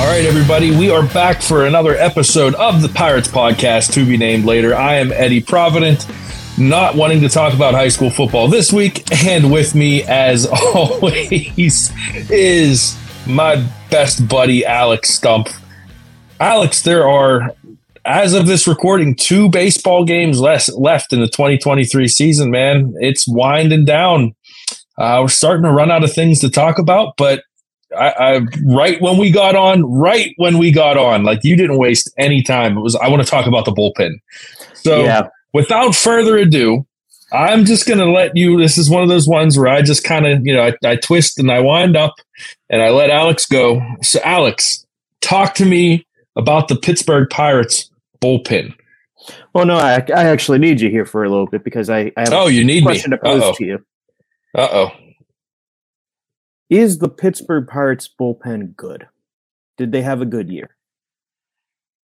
All right, everybody, we are back for another episode of the Pirates Podcast to be named later. I am Eddie Provident, not wanting to talk about high school football this week, and with me, as always, is my best buddy, Alex Stumpf. Alex, there are, as of this recording, two baseball games less left in the 2023 season, man. It's winding down. Uh, we're starting to run out of things to talk about, but I, I right when we got on, right when we got on, like you didn't waste any time. It was I want to talk about the bullpen. So Yeah. without further ado, I'm just gonna let you. This is one of those ones where I just kind of you know I, I twist and I wind up and I let Alex go. So Alex, talk to me about the Pittsburgh Pirates bullpen. Well, no, I, I actually need you here for a little bit because I, I have Oh, you a need me. question to pose Uh-oh. to you. Uh oh. Is the Pittsburgh Pirates bullpen good? Did they have a good year?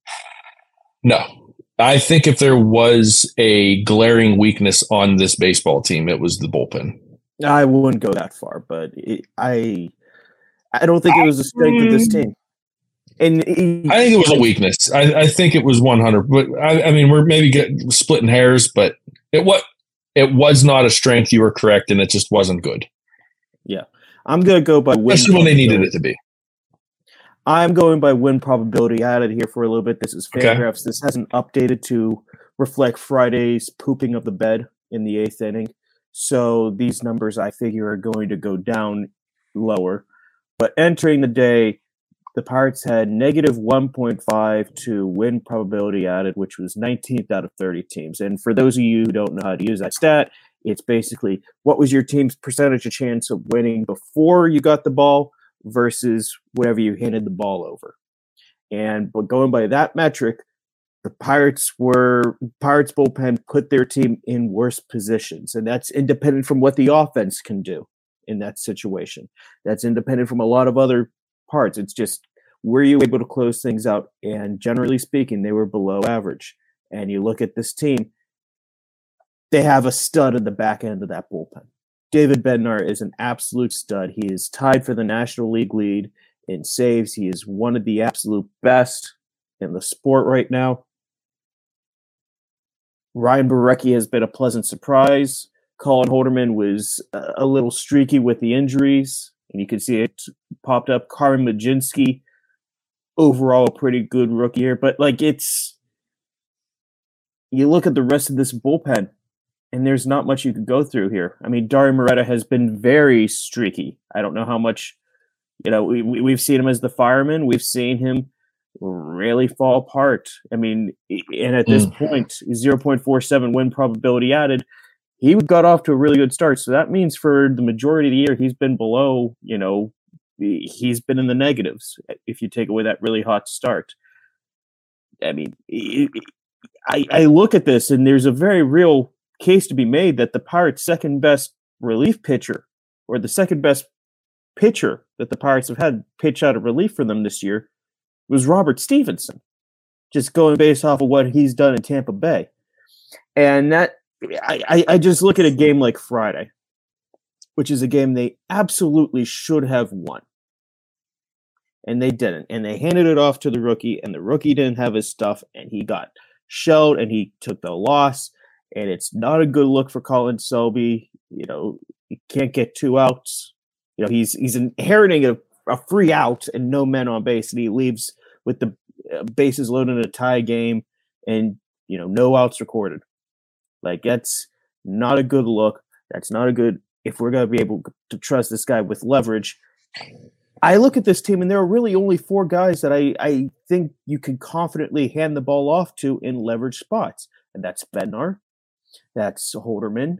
No. I think if there was a glaring weakness on this baseball team, it was the bullpen. I wouldn't go that far, but it, I I don't think it was a strength of this team. And Mm. I think it was a weakness. I, I think it was 100. But I, I mean, we're maybe getting splitting hairs, but it what it was not a strength. You were correct, and it just wasn't good, yeah, I'm gonna go by win. especially when they needed it to be. I'm going by win probability. I added here for a little bit. This is Okay. Fangraphs. This hasn't updated to reflect Friday's pooping of the bed in the eighth inning. So these numbers, I figure, are going to go down lower. But entering the day, the Pirates had negative 1.5 to win probability added, which was 19th out of 30 teams. And for those of you who don't know how to use that stat, it's basically what was your team's percentage of chance of winning before you got the ball versus whatever you handed the ball over. And but going by that metric, the Pirates were Pirates bullpen put their team in worse positions, and that's independent from what the offense can do in that situation. That's independent from a lot of other parts. It's just were you able to close things out? And generally speaking, they were below average. And you look at this team, they have a stud at the back end of that bullpen. David Bednar is an absolute stud. He is tied for the National League lead in saves. He is one of the absolute best in the sport right now. Ryan Borucki has been a pleasant surprise. Colin Holderman was uh, a little streaky with the injuries, and you can see it popped up. Carmen Mlodzinski, overall, a pretty good rookie year. But like it's, you look at the rest of this bullpen, and there's not much you could go through here. I mean, Dauri Moreta has been very streaky. I don't know how much, you know, we, we, we've seen him as the fireman. We've seen him really fall apart. I mean, and at this mm. point, 0.47 win probability added, he got off to a really good start. So that means for the majority of the year, he's been below, you know, he- he's been in the negatives if you take away that really hot start. I mean, I, I look at this and there's a very real case to be made that the Pirates' second best relief pitcher or the second best pitcher that the Pirates have had pitch out of relief for them this year was Robert Stephenson. Just going based off of what he's done in Tampa Bay. And that I, I just look at a game like Friday, which is a game they absolutely should have won. And they didn't. And they handed it off to the rookie, and the rookie didn't have his stuff, and he got shelled and he took the loss. And it's not a good look for Colin Selby. You know, he can't get two outs. You know, he's he's inheriting a, a free out and no men on base, and he leaves with the uh, bases loaded in a tie game and you know no outs recorded. Like that's not a good look. That's not a good if we're to be able to trust this guy with leverage. I look at this team and there are really only four guys that I, I think you can confidently hand the ball off to in leverage spots. And that's Bednar, that's Holderman,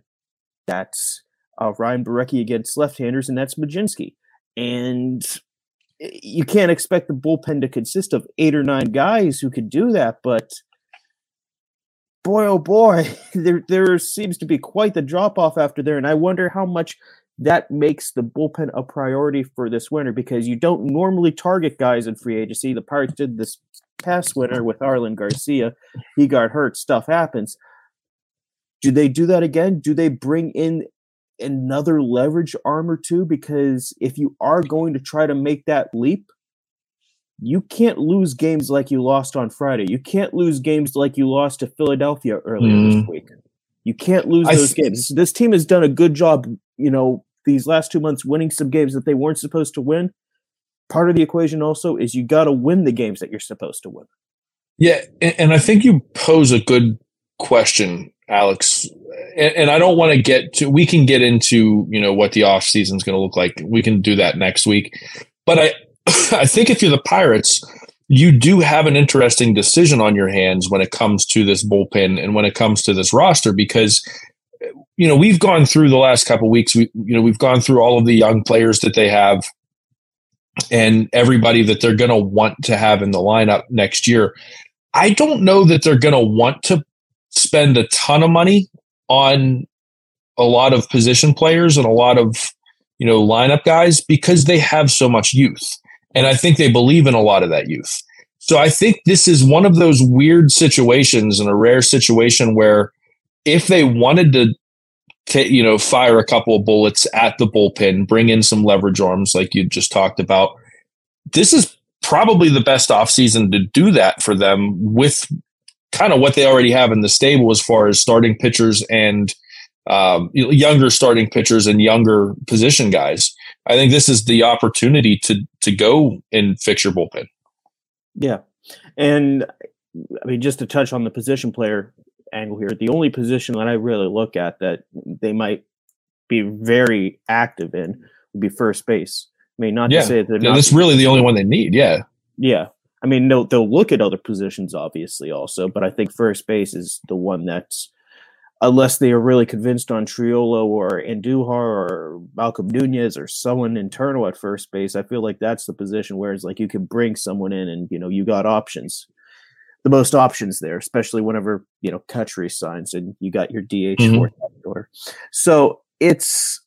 that's uh, Ryan Borucki against left-handers, and that's Mlodzinski. And you can't expect the bullpen to consist of eight or nine guys who could do that, but boy, oh boy, there there seems to be quite the drop off after there, and I wonder how much that makes the bullpen a priority for this winter because you don't normally target guys in free agency. The Pirates did this past winter with Jarlin Garcia. He got hurt. Stuff happens. Do they do that again? Do they bring in another leverage arm or two? Because if you are going to try to make that leap, you can't lose games like you lost on Friday. You can't lose games like you lost to Philadelphia earlier mm. this week. You can't lose those th- games. This team has done a good job, you know, these last two months winning some games that they weren't supposed to win. Part of the equation also is you got to win the games that you're supposed to win. Yeah, and I think you pose a good question, Alex. And I don't want to get to. We can get into you know what the off season is going to look like. We can do that next week. But I I think if you're the Pirates, you do have an interesting decision on your hands when it comes to this bullpen and when it comes to this roster because you know we've gone through the last couple weeks we you know we've gone through all of the young players that they have and everybody that they're going to want to have in the lineup next year i don't know that they're going to want to spend a ton of money on a lot of position players and a lot of you know lineup guys because they have so much youth and I think they believe in a lot of that youth. So I think this is one of those weird situations and a rare situation where if they wanted to t- you know fire a couple of bullets at the bullpen, bring in some leverage arms like you just talked about, this is probably the best offseason to do that for them with kind of what they already have in the stable as far as starting pitchers and um, younger starting pitchers and younger position guys. I think this is the opportunity to to go and fix your bullpen. Yeah, and I mean just to touch on the position player angle here, the only position that I really look at that they might be very active in would be first base. I mean, not yeah. to say that yeah, that's really the only one they need. Yeah, yeah. I mean, they'll they'll look at other positions obviously also, but I think first base is the one that's unless they are really convinced on Triolo or Andujar or Malcolm Nunez or someone internal at first base. I feel like that's the position where it's like you can bring someone in and you know you got options, the most options there, especially whenever you know Kutch signs and you got your DH mm-hmm. order. So it's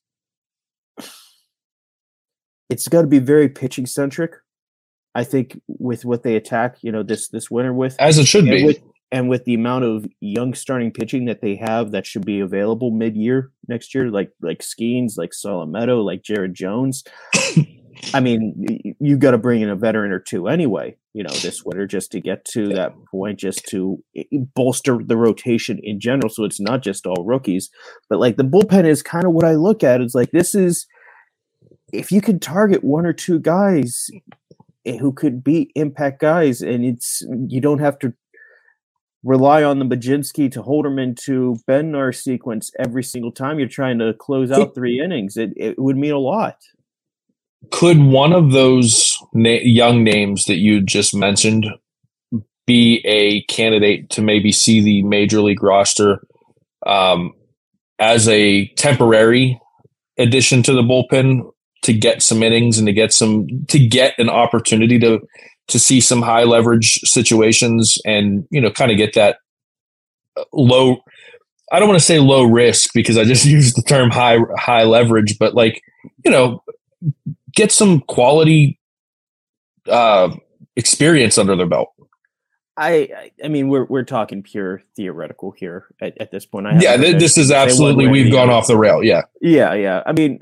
it's got to be very pitching centric. I think with what they attack, you know, this this winter with as it should be. With, and with the amount of young starting pitching that they have that should be available mid-year next year like like Skenes, like Solometo like Jared Jones I mean you got to bring in a veteran or two anyway you know this winter just to get to that point just to bolster the rotation in general so it's not just all rookies but like the bullpen is kind of what I look at it's like this is if you can target one or two guys who could be impact guys and it's you don't have to rely on the Mlodzinski to Holderman to Bednar sequence every single time you're trying to close out three innings. It, it would mean a lot. Could one of those na- young names that you just mentioned be a candidate to maybe see the major league roster um, as a temporary addition to the bullpen to get some innings and to get some to get an opportunity to to see some high leverage situations and you know kind of get that low I don't want to say low risk because I just used the term high high leverage but like you know get some quality uh, experience under their belt. I I mean we're we're talking pure theoretical here at, at this point. I yeah, this is absolutely we've gone off the rail. Yeah, yeah, yeah. I mean,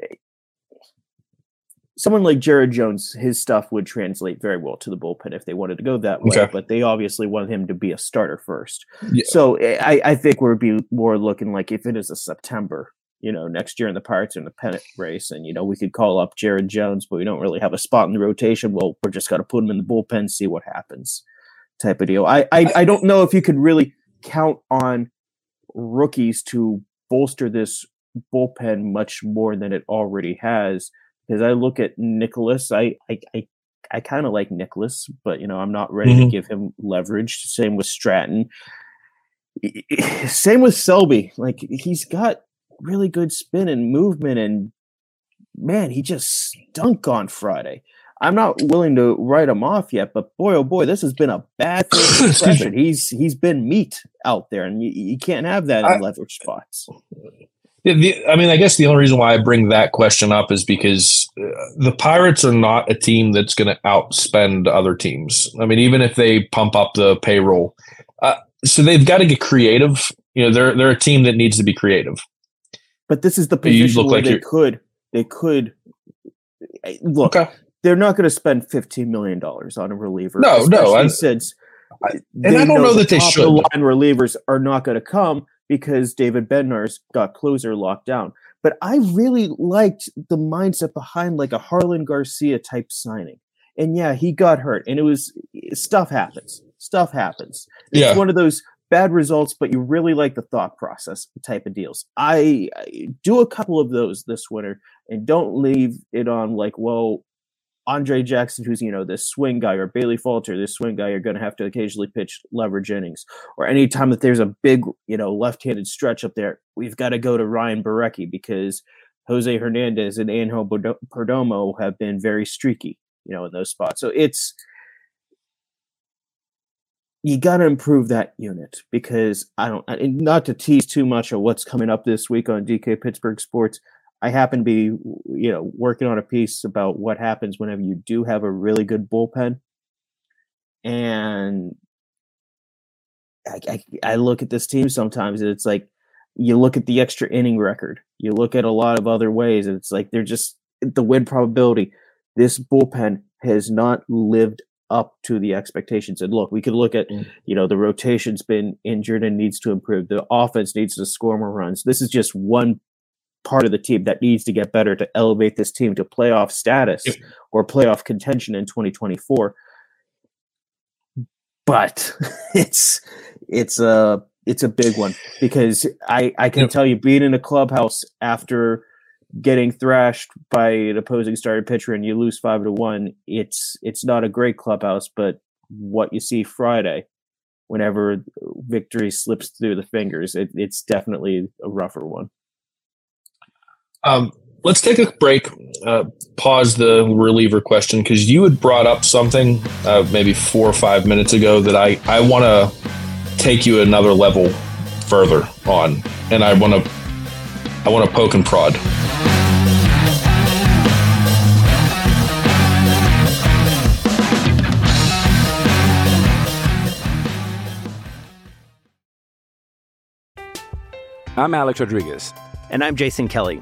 someone like Jared Jones, his stuff would translate very well to the bullpen if they wanted to go that way. Okay. But they obviously want him to be a starter first. Yeah. So eh, I I think we'd be more looking like if it is a September you know, next year in the Pirates in the pennant race. And, you know, we could call up Jared Jones, but we don't really have a spot in the rotation. Well, we're just going to put him in the bullpen, see what happens type of deal. I, I, I don't know if you could really count on rookies to bolster this bullpen much more than it already has. Because I look at Nicolas, I I I, I kind of like Nicolas, but you know I'm not ready mm-hmm. to give him leverage. Same with Stratton. Same with Selby. Like he's got really good spin and movement, and man, he just stunk on Friday. I'm not willing to write him off yet, but boy, oh boy, this has been a bad impression. he's he's been meat out there, and you, you can't have that in I, leverage spots. The, I mean, I guess the only reason why I bring that question up is because the Pirates are not a team that's going to outspend other teams. I mean, even if they pump up the payroll, uh, so they've got to get creative. You know, they're they're a team that needs to be creative. But this is the position where like they could they could look. Okay they're not going to spend fifteen million dollars on a reliever. No, no, I, since I, and I don't know, know that the they should. The line relievers are not going to come because David Bednar's got closer locked down. But I really liked the mindset behind like a Jarlin Garcia type signing. And yeah, he got hurt, and it was stuff happens. Stuff happens. It's yeah. one of those bad results, but you really like the thought process type of deals. I, I, do a couple of those this winter and don't leave it on like, well, Andre Jackson, who's you know this swing guy, or Bailey Falter, this swing guy, you're going to have to occasionally pitch leverage innings. Or anytime that there's a big, you know, left-handed stretch up there, we've got to go to Ryan Borucki because Jose Hernandez and Angel Perdomo have been very streaky, you know, in those spots. So it's you got to improve that unit because I don't, not to tease too much of what's coming up this week on DK Pittsburgh Sports I happen to be, you know, working on a piece about what happens whenever you do have a really good bullpen. And I, I, I look at this team sometimes and it's like you look at the extra inning record, you look at a lot of other ways, and it's like they're just the win probability. This bullpen has not lived up to the expectations. And look, we could look at, mm. you know, the rotation's been injured and needs to improve. The offense needs to score more runs. This is just one part of the team that needs to get better to elevate this team to playoff status yep. or playoff contention in 2024 but it's it's a it's a big one because I I can yep. tell you being in a clubhouse after getting thrashed by an opposing starting pitcher and you lose five to one, it's it's not a great clubhouse, but what you see Friday, whenever victory slips through the fingers, it, it's definitely a rougher one. Um, let's take a break. Uh, pause the reliever question because you had brought up something uh, maybe four or five minutes ago that I I want to take you another level further on, and I want to I want to poke and prod. I'm Alex Rodriguez. And I'm Jason Kelly.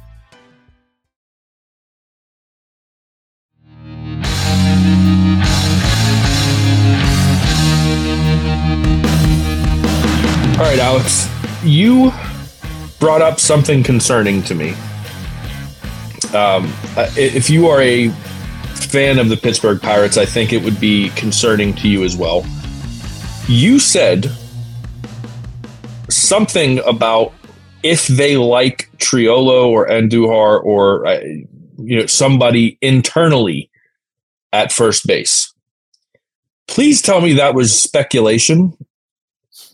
All right, Alex, you brought up something concerning to me. Um, if you are a fan of the Pittsburgh Pirates, I think it would be concerning to you as well. You said something about if they like Triolo or Andujar or uh, you know somebody internally at first base. Please tell me that was speculation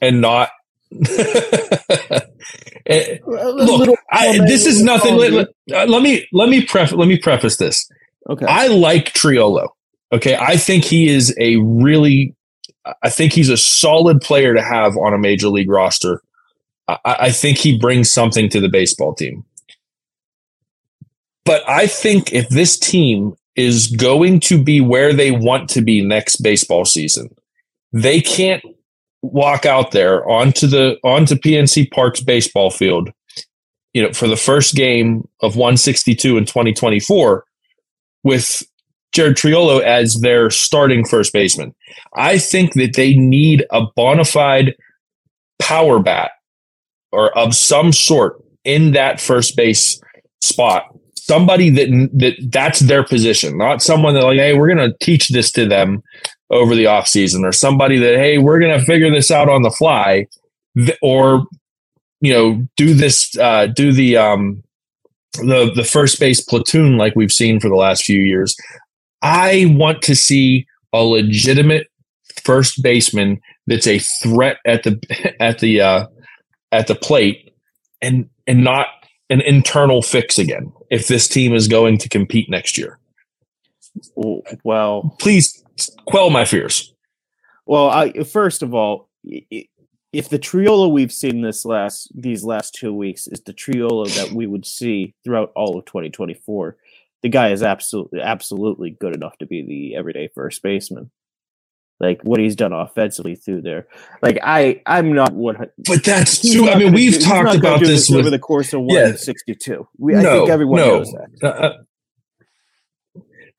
and not. Eh, look, I, this is nothing. Let, let, uh, let, me let me pref let me preface this. Okay, I like Triolo. Okay, I think he is a really, I think he's a solid player to have on a major league roster. I, I think he brings something to the baseball team. But I think if this team is going to be where they want to be next baseball season, they can't walk out there onto the onto PNC Park's baseball field, you know, for the first game of 162 in 2024 with Jared Triolo as their starting first baseman. I think that they need a bona fide power bat or of some sort in that first base spot. Somebody that that that's their position, not someone that like, hey, we're gonna teach this to them over the offseason or somebody that, hey, we're going to figure this out on the fly or, you know, do this, uh, do the, um, the, the first base platoon like we've seen for the last few years. I want to see a legitimate first baseman that's a threat at the, at the, uh, at the plate and, and not an internal fix again if this team is going to compete next year. Well, please quell my fears. Well, I first of all, if the Triolo we've seen this last these last two weeks is the Triolo that we would see throughout all of 2024, the guy is absolutely absolutely good enough to be the everyday first baseman. Like what he's done offensively through there, like I, I'm not what. But that's true. I mean, we've do, talked about this, with, over the course of 162. Yeah. no, I think everyone no. knows that. Uh, uh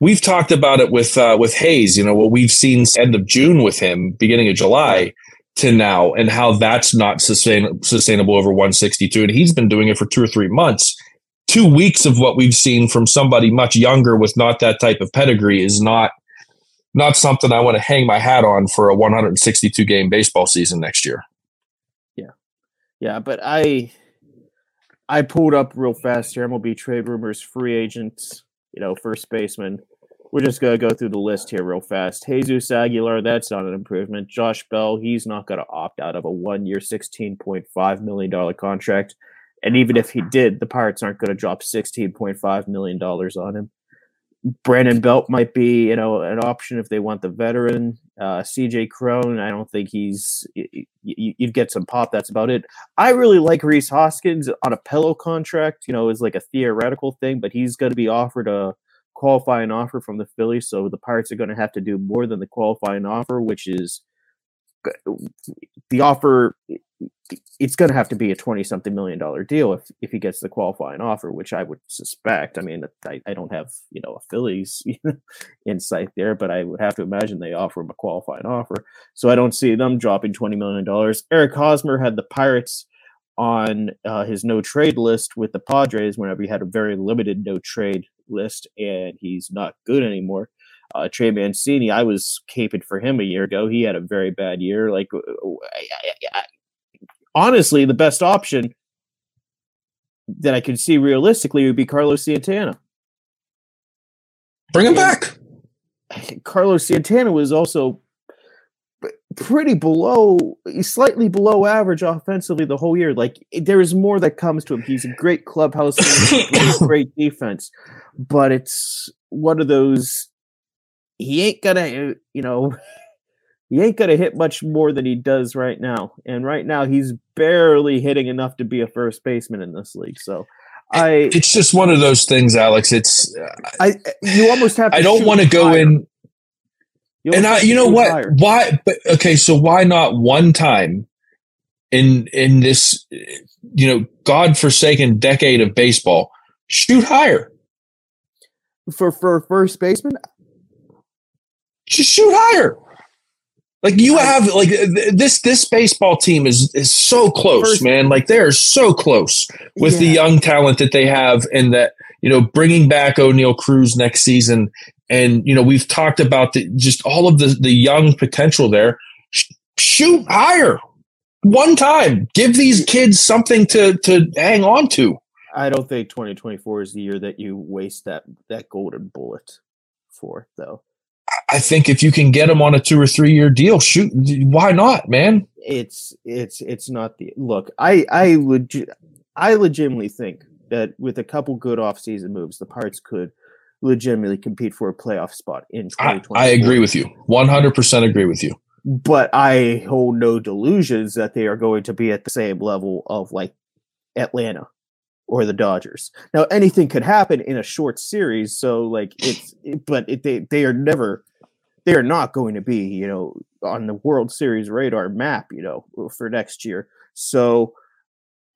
we've talked about it with uh, with Hayes. You know what we've seen end of June with him, beginning of July to now, and how that's not sustain- sustainable over 162. And he's been doing it for two or three months. Two weeks of what we've seen from somebody much younger with not that type of pedigree is not not something I want to hang my hat on for a 162 game baseball season next year. Yeah, yeah, but I I pulled up real fast here MLB trade rumors, free agents you know, first baseman. We're just to go through the list here real fast. Jesus Aguilar, that's not an improvement. Josh Bell, he's not to opt out of a one year, $16.5 million contract. And even if he did, the Pirates aren't to drop $16.5 million on him. Brandon Belt might be, you know, an option if they want the veteran. Uh, CJ Cron, I don't think he's. You, would get some pop. That's about it. I really like Rhys Hoskins on a pillow contract. You know, is like a theoretical thing, but he's going to be offered a qualifying offer from the Phillies, so the Pirates are going to have to do more than the qualifying offer, which is the offer it's going to have to be a 20 something million dollar deal if, if he gets the qualifying offer, which I would suspect. I mean, I, I don't have, you know, a Phillies insight there, but I would have to imagine they offer him a qualifying offer. So I don't see them dropping $20 million. Eric Hosmer had the Pirates on uh, his no trade list with the Padres whenever he had a very limited no trade list, and he's not good anymore. Uh, Trey Mancini, I was caping for him a year ago. He had a very bad year. Like, uh, I, I, honestly, the best option that I could see realistically would be Carlos Santana. Bring him back. Carlos Santana was also pretty below, slightly below average offensively the whole year. Like there is more that comes to him. He's a great clubhouse, great defense, but it's one of those. He ain't gonna, uh, you know, he ain't to hit much more than he does right now. And right now, he's barely hitting enough to be a first baseman in this league. So, I it's just one of those things, Alex. It's uh, I you almost have. I don't want to go in. And I, you know what? Why? But okay, so why not one time in in this you know godforsaken decade of baseball shoot higher for for first baseman? Just shoot higher. Like you have like this this baseball team is is so close, First, man. Like they are so close with yeah. the young talent that they have, and that you know bringing back Oneil Cruz next season, and you know we've talked about the, just all of the the young potential there. shoot higher one time. Give these kids something to to hang on to. I don't think 2024 is the year that you waste that that golden bullet for, though. I think if you can get him on a two or three year deal, shoot, why not, man? It's it's it's not the look. I I legit I legitimately think that with a couple good offseason moves, the Pirates could legitimately compete for a playoff spot in 2020. I, I agree with you. 100% agree with you. But I hold no delusions that they are going to be at the same level of like Atlanta or the Dodgers. Now anything could happen in a short series, so like it's but it, they they are never they are not going to be, you know, on the World Series radar map, you know, for next year. So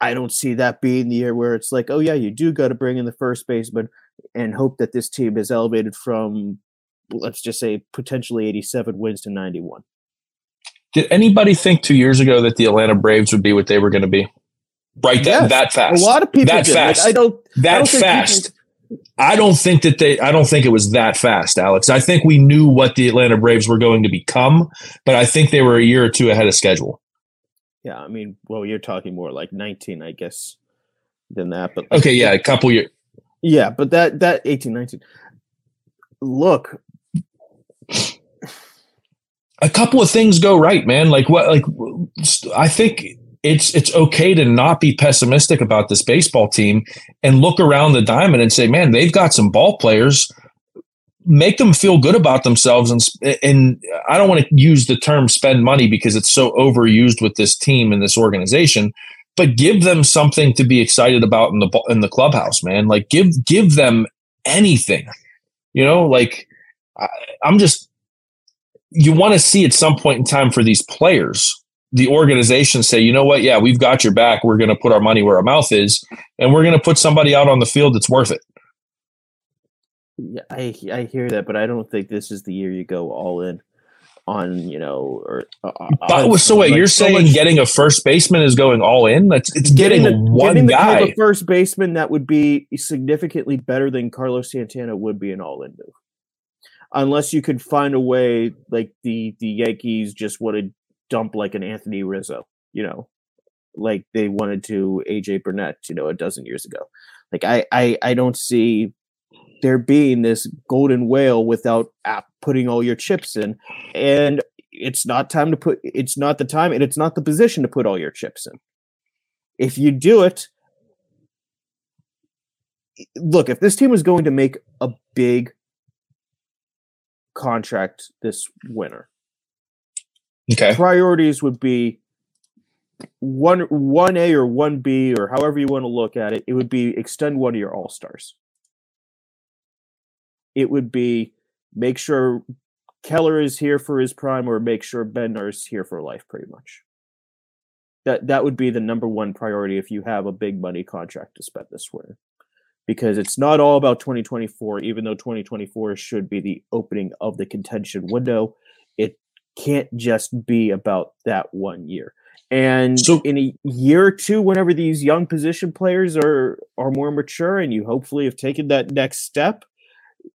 I don't see that being the year where it's like, oh yeah, you do got to bring in the first baseman and hope that this team is elevated from, let's just say, potentially 87 wins to 91. Did anybody think two years ago that the Atlanta Braves would be what they were going to be? Right, that yes. that fast. A lot of people that did. fast. Like, I don't that I don't fast. People... I don't think that they. I don't think it was that fast, Alex. I think we knew what the Atlanta Braves were going to become, but I think they were a year or two ahead of schedule. Yeah, I mean, well, you're talking more like 19, I guess, than that. But okay, yeah, a couple years. Yeah, but that that 18, 19. Look, a couple of things go right, man. Like what? Like I think it's it's okay to not be pessimistic about this baseball team and look around the diamond and say, man, they've got some ball players make them feel good about themselves and and I don't want to use the term spend money because it's so overused with this team and this organization but give them something to be excited about in the in the clubhouse man. Like give give them anything. You know like I, I'm just you want to see at some point in time for these players the organization say you know what? Yeah we've got your back. We're going to put our money where our mouth is and we're going to put somebody out on the field that's worth it yeah, I I hear that, but I don't think this is the year you go all in on you know or uh, uh but, so wait like you're saying getting a first baseman is going all in? That's it's getting, getting the, one getting guy. the first baseman that would be significantly better than carlos santana would be an all-in move. Unless you could find a way like the the yankees just want to dump like an anthony rizzo you know? Like they wanted to aj burnett you know a dozen years ago. Like i i, I don't see there being this golden whale without putting all your chips in. And it's not time to put it's not the time and it's not the position to put all your chips in. If you do it look if this team was going to make a big contract this winter okay. priorities would be one one a or one b or however you want to look at it it would be extend one of your all stars it would be make sure Keller is here for his prime or make sure Bednar is here for life, pretty much. That that would be the number one priority if you have a big money contract to spend this winter. Because it's not all about 2024, even though 2024 should be the opening of the contention window. It can't just be about that one year. And so, in a year or two, whenever these young position players are are more mature and you hopefully have taken that next step,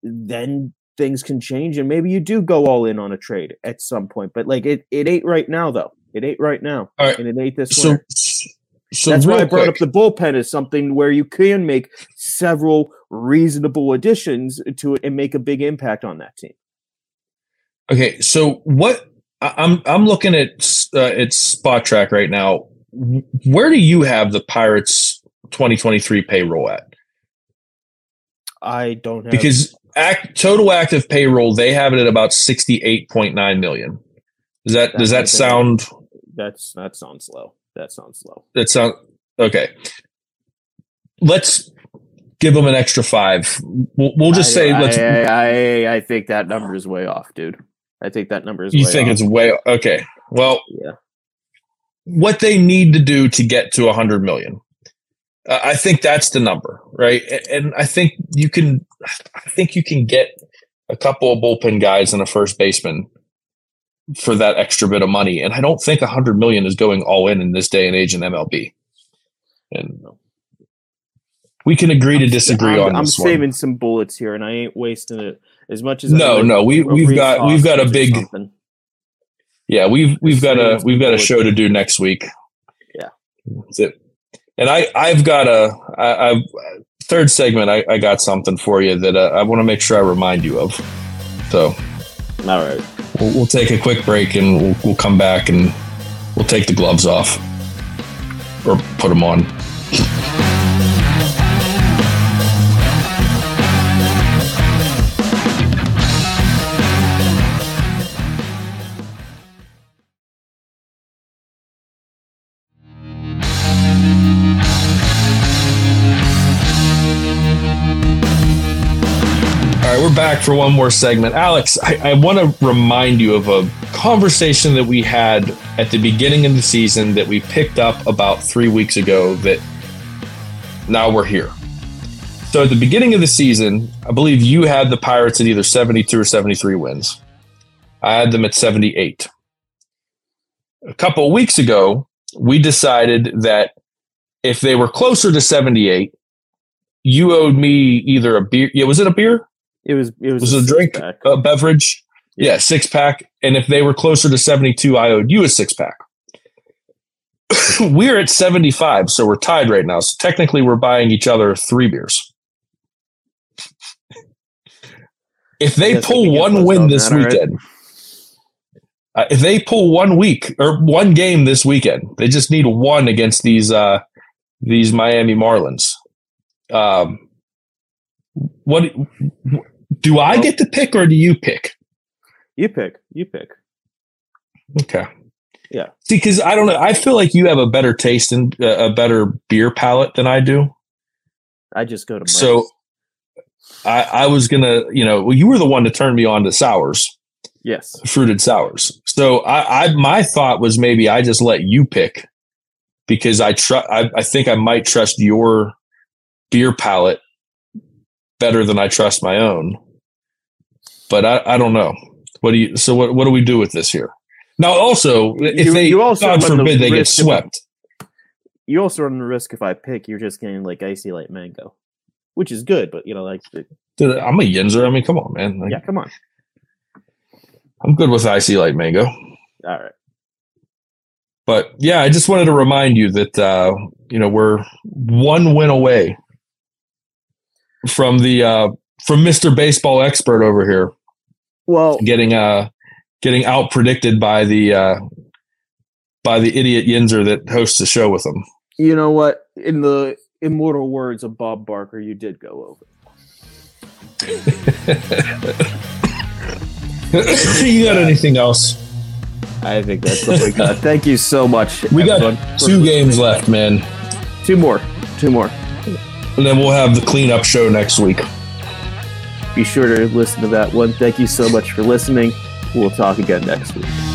then things can change and maybe you do go all in on a trade at some point. But like it, it ain't right now though. It ain't right now. And it ain't this so, winter. So That's why I brought quick. up the bullpen as something where you can make several reasonable additions to it and make a big impact on that team. Okay, so what I'm I'm looking at uh, Spotrac right now. Where do you have the Pirates 2023 payroll at? I don't have because act, total active payroll they have it at about sixty eight point nine million. Does that, that does that sound? That's that sounds low. That sounds low. That sound okay. Let's give them an extra five. We'll, we'll just I, say I, let's. I, I, I think that number is way off, dude. I think that number is. You think off. it's way okay? Well, yeah. What they need to do to get to a hundred million I think that's the number, right? And I think you can, I think you can get a couple of bullpen guys and a first baseman for that extra bit of money. And I don't think a hundred million is going all in in this day and age in MLB. And we can agree to disagree I'm, on. I'm saving one. some bullets here, and I ain't wasting it as much as I no, no. We we've got we've got a big. Yeah, we've we've got a we've got a show to do next week. Yeah, that's it and I I've got a I, I've third segment. I, I got something for you that uh, I want to make sure I remind you of. So All right. We'll, we'll take a quick break and we'll, we'll come back and we'll take the gloves off or put them on. We're back for one more segment. Alex, I, I want to remind you of a conversation that we had at the beginning of the season that we picked up about three weeks ago that now we're here. So at the beginning of the season, I believe you had the Pirates at either 72 or 73 wins. I had them at 78. A couple weeks ago, we decided that if they were closer to 78, you owed me either a beer. Yeah, was it a beer? It was it was, was a, a drink, a beverage. Yeah. yeah, six pack. And if they were closer to 72, I owed you a six pack. we're at 75, so we're tied right now. So technically, we're buying each other three beers. if they pull one win this weekend, right? uh, if they pull one week or one game this weekend, they just need one against these uh, these Miami Marlins. Um, what do I get to pick or do you pick? You pick. You pick. Okay. Yeah. See, because I don't know. I feel like you have a better taste and uh, a better beer palate than I do. I just go to so. I, I was gonna, you know, well, you were the one to turn me on to sours. Yes, fruited sours. So I, I my thought was maybe I just let you pick because I trust. I, I think I might trust your beer palate better than I trust my own but I, I don't know. What do you? So what what do we do with this here? Now, also, if you, they you also God forbid the they get swept, you also run the risk if I pick, you're just getting like IC Light Mango, which is good, but you know, like Dude, I'm a Yinzer. I mean, come on, man. Like, yeah, come on. I'm good with IC Light Mango. All right. But yeah, I just wanted to remind you that uh, you know we're one win away from the uh, from Mr. Baseball Expert over here. Well, getting uh getting out predicted by the uh by the idiot Yinzer that hosts the show with them. You know what? In the immortal words of Bob Barker, you did go over. you got anything else? I think that's what we got. Thank you so much. We got two games left, man. Two more. Two more. And then we'll have the cleanup show next week be sure to listen to that one. Thank you so much for listening. We'll talk again next week.